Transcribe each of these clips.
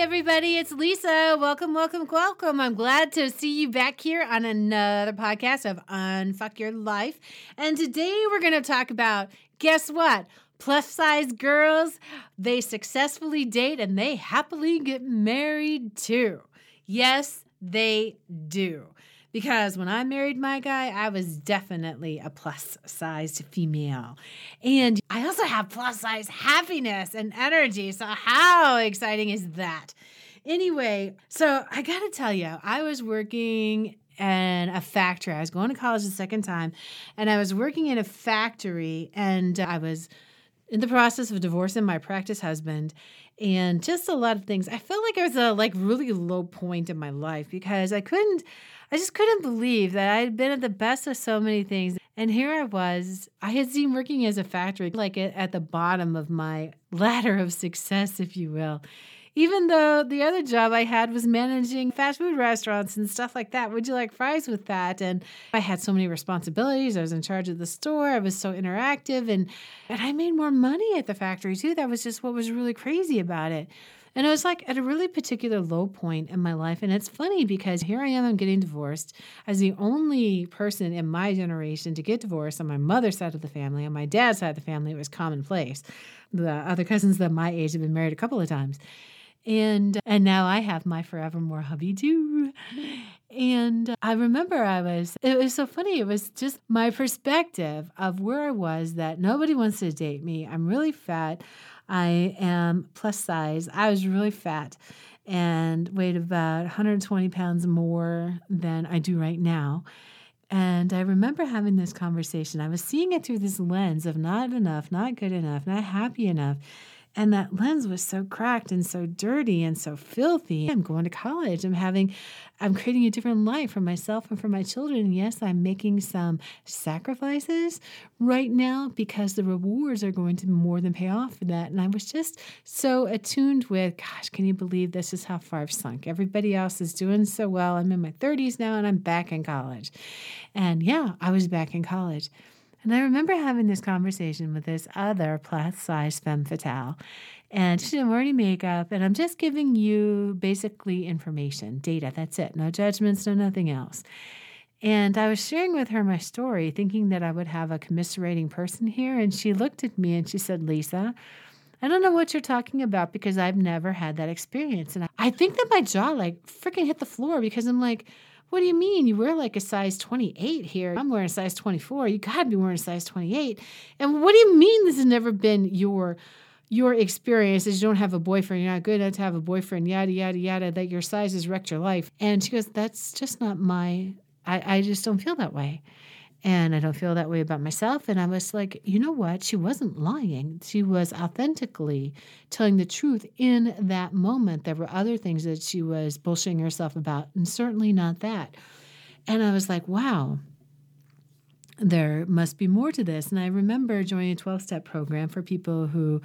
everybody. It's Lisa. Welcome, welcome, welcome. I'm glad to see you back here on another podcast of Unfuck Your Life. And today we're going to talk about guess what? Plus size girls, they successfully date and they happily get married too. Yes, they do. Because when I married my guy, I was definitely a plus sized female. And I also have plus size happiness and energy. So, how exciting is that? Anyway, so I got to tell you, I was working in a factory. I was going to college the second time, and I was working in a factory, and I was in the process of divorcing my practice husband and just a lot of things. I felt like it was a like really low point in my life because I couldn't I just couldn't believe that I had been at the best of so many things. And here I was. I had seen working as a factory like at the bottom of my ladder of success, if you will. Even though the other job I had was managing fast food restaurants and stuff like that. Would you like fries with that? And I had so many responsibilities. I was in charge of the store. I was so interactive and and I made more money at the factory too. That was just what was really crazy about it. And I was like at a really particular low point in my life. And it's funny because here I am, I'm getting divorced as the only person in my generation to get divorced on my mother's side of the family. On my dad's side of the family, it was commonplace. The other cousins that my age have been married a couple of times. And and now I have my forevermore hubby too. And I remember I was, it was so funny. It was just my perspective of where I was that nobody wants to date me. I'm really fat. I am plus size. I was really fat and weighed about 120 pounds more than I do right now. And I remember having this conversation. I was seeing it through this lens of not enough, not good enough, not happy enough. And that lens was so cracked and so dirty and so filthy. I'm going to college. I'm having, I'm creating a different life for myself and for my children. And yes, I'm making some sacrifices right now because the rewards are going to more than pay off for that. And I was just so attuned with, gosh, can you believe this is how far I've sunk? Everybody else is doing so well. I'm in my 30s now and I'm back in college. And yeah, I was back in college. And I remember having this conversation with this other plus size femme fatale. And she didn't wear any makeup. And I'm just giving you basically information, data. That's it. No judgments, no nothing else. And I was sharing with her my story, thinking that I would have a commiserating person here. And she looked at me and she said, Lisa, I don't know what you're talking about because I've never had that experience. And I think that my jaw like freaking hit the floor because I'm like, what do you mean? You wear like a size 28 here. I'm wearing a size 24. You got to be wearing a size 28. And what do you mean this has never been your your experience is you don't have a boyfriend, you're not good enough to have a boyfriend, yada, yada, yada, that your size has wrecked your life. And she goes, That's just not my, I, I just don't feel that way. And I don't feel that way about myself. And I was like, you know what? She wasn't lying. She was authentically telling the truth in that moment. There were other things that she was bullshitting herself about, and certainly not that. And I was like, wow, there must be more to this. And I remember joining a 12 step program for people who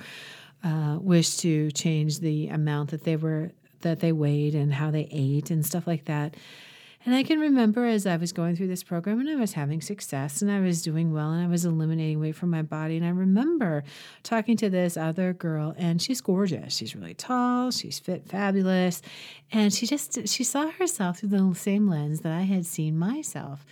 uh, wish to change the amount that they were that they weighed and how they ate and stuff like that. And I can remember as I was going through this program and I was having success and I was doing well and I was eliminating weight from my body. And I remember talking to this other girl and she's gorgeous. She's really tall, she's fit, fabulous. And she just, she saw herself through the same lens that I had seen myself.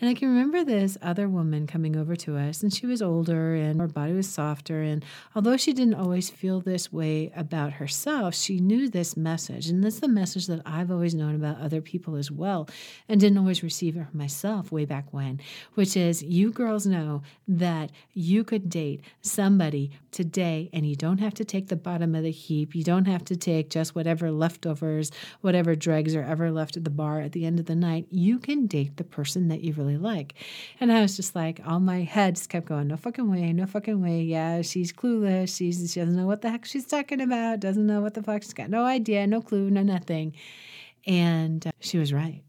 And I can remember this other woman coming over to us, and she was older and her body was softer. And although she didn't always feel this way about herself, she knew this message. And that's the message that I've always known about other people as well, and didn't always receive it myself way back when, which is you girls know that you could date somebody today and you don't have to take the bottom of the heap. You don't have to take just whatever leftovers, whatever dregs are ever left at the bar at the end of the night. You can date the person that you really really like. And I was just like, all my head just kept going, no fucking way, no fucking way. Yeah, she's clueless. She's, she doesn't know what the heck she's talking about, doesn't know what the fuck. She's got no idea, no clue, no nothing. And uh, she was right.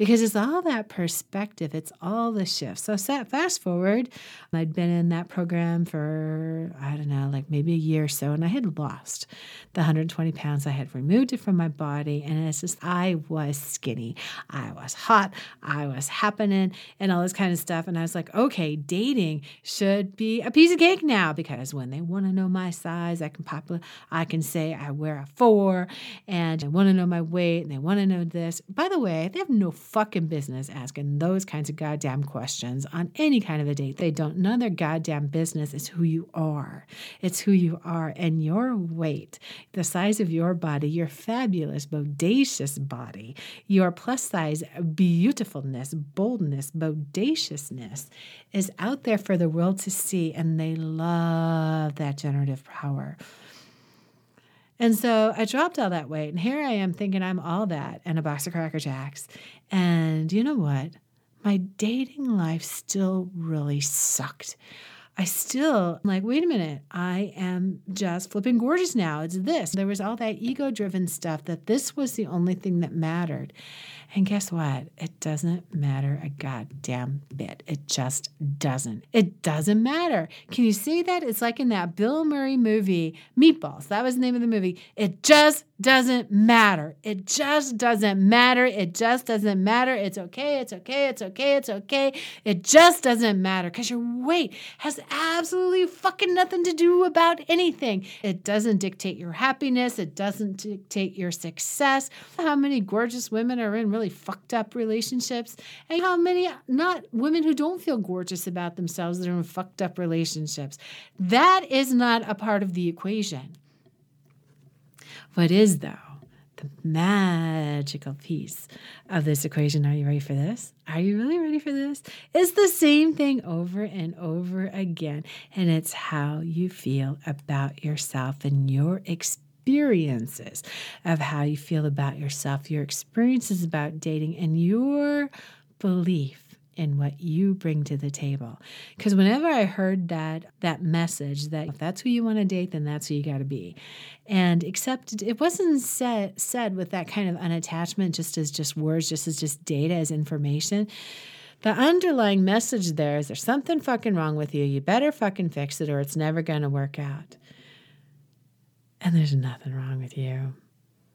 Because it's all that perspective, it's all the shifts. So, fast forward, I'd been in that program for, I don't know, like maybe a year or so, and I had lost the 120 pounds. I had removed it from my body, and it's just, I was skinny. I was hot. I was happening, and all this kind of stuff. And I was like, okay, dating should be a piece of cake now because when they want to know my size, I can pop, I can say I wear a four, and I want to know my weight, and they want to know this. By the way, they have no fucking business asking those kinds of goddamn questions on any kind of a date. They don't. None of their goddamn business is who you are. It's who you are and your weight, the size of your body, your fabulous, bodacious body, your plus size beautifulness, boldness, bodaciousness is out there for the world to see, and they love that generative power. And so I dropped all that weight, and here I am thinking I'm all that and a box of Cracker Jacks. And you know what? My dating life still really sucked. I still like, wait a minute, I am just flipping gorgeous now. It's this. There was all that ego driven stuff that this was the only thing that mattered. And guess what? It doesn't matter a goddamn bit. It just doesn't. It doesn't matter. Can you see that? It's like in that Bill Murray movie, Meatballs. That was the name of the movie. It just doesn't matter. It just doesn't matter. It just doesn't matter. It's okay. It's okay. It's okay. It's okay. It just doesn't matter because your weight has absolutely fucking nothing to do about anything. It doesn't dictate your happiness. It doesn't dictate your success. How many gorgeous women are in really fucked up relationships? And how many not women who don't feel gorgeous about themselves that are in fucked up relationships? That is not a part of the equation. What is, though, the magical piece of this equation. Are you ready for this? Are you really ready for this? It's the same thing over and over again, and it's how you feel about yourself and your experiences of how you feel about yourself, your experiences about dating, and your belief in what you bring to the table. Because whenever I heard that that message that if that's who you want to date, then that's who you got to be, and except it wasn't said said with that kind of unattachment, just as just words, just as just data as information. The underlying message there is there's something fucking wrong with you. You better fucking fix it or it's never going to work out. And there's nothing wrong with you.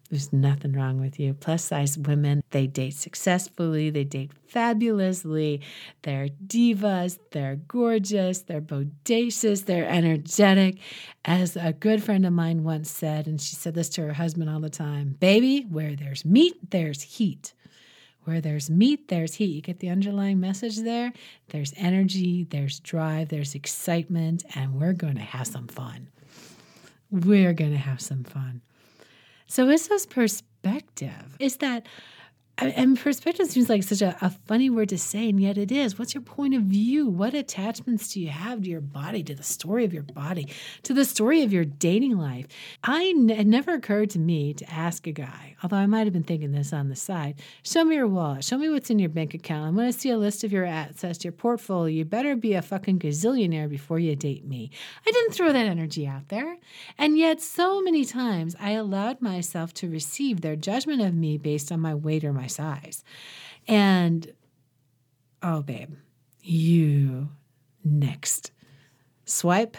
There's nothing wrong with you. Plus size women, they date successfully, they date fabulously. They're divas, they're gorgeous, they're bodacious, they're energetic. As a good friend of mine once said, and she said this to her husband all the time Baby, where there's meat, there's heat. Where there's meat, there's heat. You get the underlying message there? There's energy, there's drive, there's excitement, and we're going to have some fun. We're going to have some fun. So this perspective. Is that and perspective seems like such a, a, funny word to say, and yet it is. What's your point of view? What attachments do you have to your body, to the story of your body, to the story of your dating life? I it never occurred to me to ask a guy, although I might have been thinking this on the side. Show me your wallet. Show me what's in your bank account. I want to see a list of your assets, your portfolio. You better be a fucking gazillionaire before you date me. I didn't throw that energy out there, and yet so many times I allowed myself to receive their judgment of me based on my weight or my my size. And oh, babe, you next. Swipe.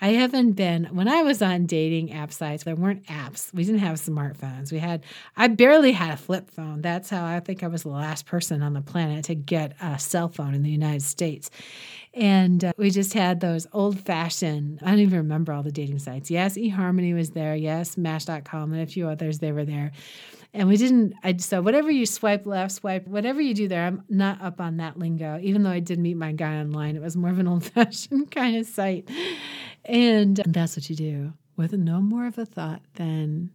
I haven't been, when I was on dating app sites, there weren't apps. We didn't have smartphones. We had, I barely had a flip phone. That's how I think I was the last person on the planet to get a cell phone in the United States. And uh, we just had those old fashioned, I don't even remember all the dating sites. Yes, eHarmony was there. Yes, Match.com and a few others, they were there and we didn't I, so whatever you swipe left swipe whatever you do there i'm not up on that lingo even though i did meet my guy online it was more of an old fashioned kind of site and that's what you do with no more of a thought than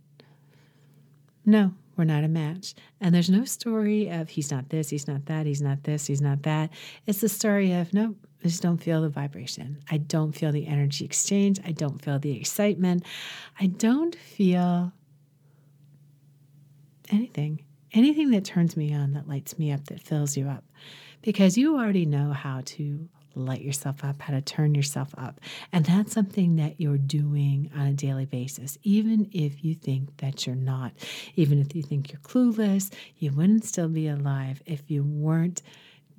no we're not a match and there's no story of he's not this he's not that he's not this he's not that it's the story of no I just don't feel the vibration. I don't feel the energy exchange. I don't feel the excitement. I don't feel anything, anything that turns me on, that lights me up, that fills you up, because you already know how to light yourself up, how to turn yourself up. And that's something that you're doing on a daily basis, even if you think that you're not, even if you think you're clueless, you wouldn't still be alive if you weren't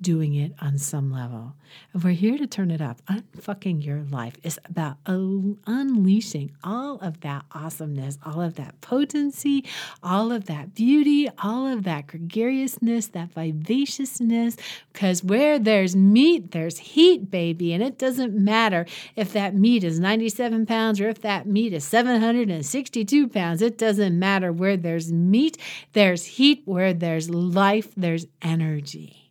doing it on some level. And we're here to turn it up. Unfucking your life is about unleashing all of that awesomeness, all of that potency, all of that beauty, all of that gregariousness, that vivaciousness. Because where there's meat, there's heat, baby. And it doesn't matter if that meat is 97 pounds or if that meat is 762 pounds. It doesn't matter where there's meat, there's heat. Where there's life, there's energy.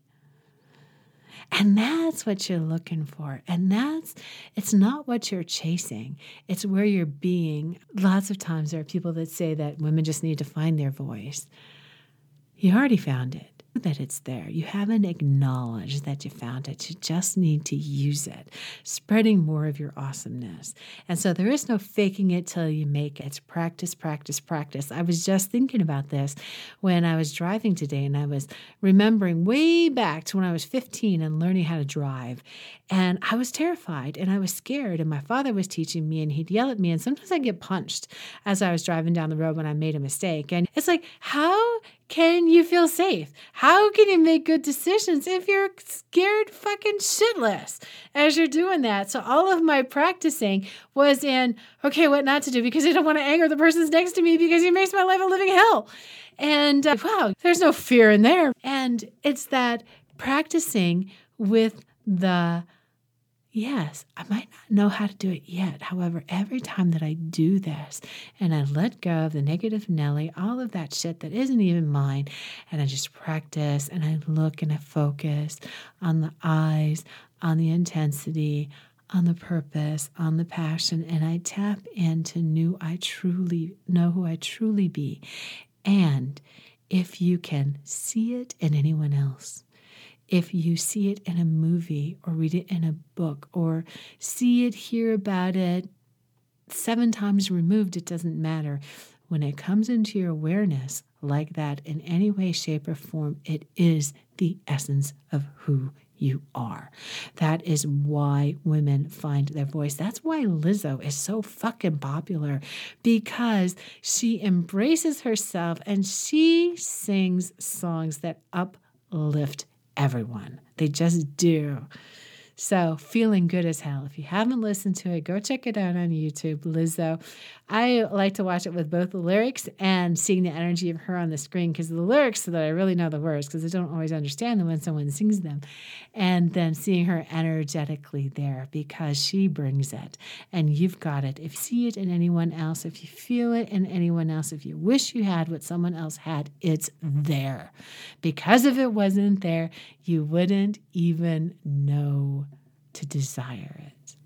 And that's what you're looking for. And that's, it's not what you're chasing, it's where you're being. Lots of times there are people that say that women just need to find their voice. You already found it that it's there. You haven't acknowledged that you found it. You just need to use it, spreading more of your awesomeness. And so there is no faking it till you make it. It's practice, practice, practice. I was just thinking about this when I was driving today and I was remembering way back to when I was 15 and learning how to drive. And I was terrified and I was scared. And my father was teaching me and he'd yell at me. And sometimes I'd get punched as I was driving down the road when I made a mistake. And it's like, how can you feel safe? How can you make good decisions if you're scared fucking shitless as you're doing that? So all of my practicing was in, okay, what not to do because I don't want to anger the person next to me because he makes my life a living hell. And uh, wow, there's no fear in there. And it's that practicing with the Yes, I might not know how to do it yet. However, every time that I do this and I let go of the negative Nelly, all of that shit that isn't even mine, and I just practice and I look and I focus on the eyes, on the intensity, on the purpose, on the passion, and I tap into new I truly know who I truly be. And if you can see it in anyone else, if you see it in a movie or read it in a book or see it, hear about it seven times removed, it doesn't matter. When it comes into your awareness like that in any way, shape, or form, it is the essence of who you are. That is why women find their voice. That's why Lizzo is so fucking popular because she embraces herself and she sings songs that uplift everyone. They just do. So, feeling good as hell. If you haven't listened to it, go check it out on YouTube, Lizzo. I like to watch it with both the lyrics and seeing the energy of her on the screen because the lyrics so that I really know the words because I don't always understand them when someone sings them. And then seeing her energetically there because she brings it and you've got it. If you see it in anyone else, if you feel it in anyone else, if you wish you had what someone else had, it's there. Because if it wasn't there, you wouldn't even know to desire it.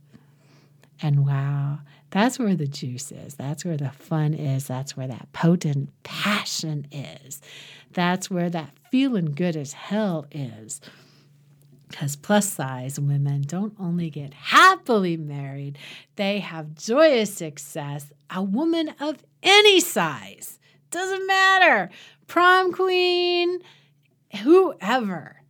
And wow, that's where the juice is. That's where the fun is. That's where that potent passion is. That's where that feeling good as hell is. Because plus size women don't only get happily married, they have joyous success. A woman of any size, doesn't matter, prom queen, whoever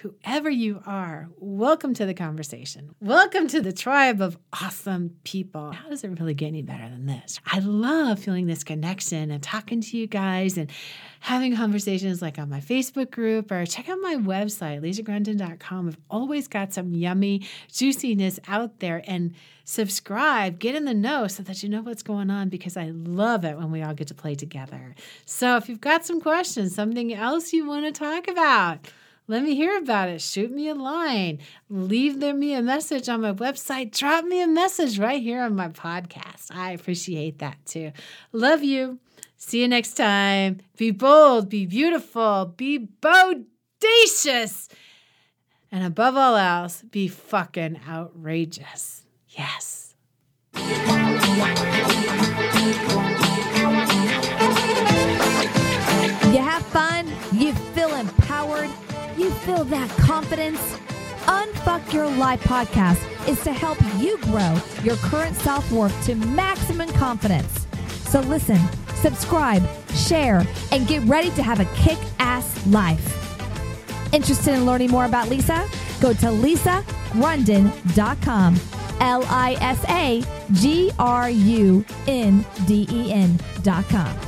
whoever you are, welcome to the conversation. Welcome to the tribe of awesome people. How does it really get any better than this? I love feeling this connection and talking to you guys and having conversations like on my Facebook group or check out my website, lisagrunden.com. I've always got some yummy juiciness out there and subscribe, get in the know so that you know what's going on because I love it when we all get to play together. So if you've got some questions, something else you want to talk about, let me hear about it. Shoot me a line. Leave me a message on my website. Drop me a message right here on my podcast. I appreciate that too. Love you. See you next time. Be bold, be beautiful, be bodacious. And above all else, be fucking outrageous. Yes. You have fun? You? You feel that confidence? Unfuck Your Life podcast is to help you grow your current self worth to maximum confidence. So listen, subscribe, share, and get ready to have a kick ass life. Interested in learning more about Lisa? Go to lisa lisagrunden.com. L I S A G R U N D E N.com.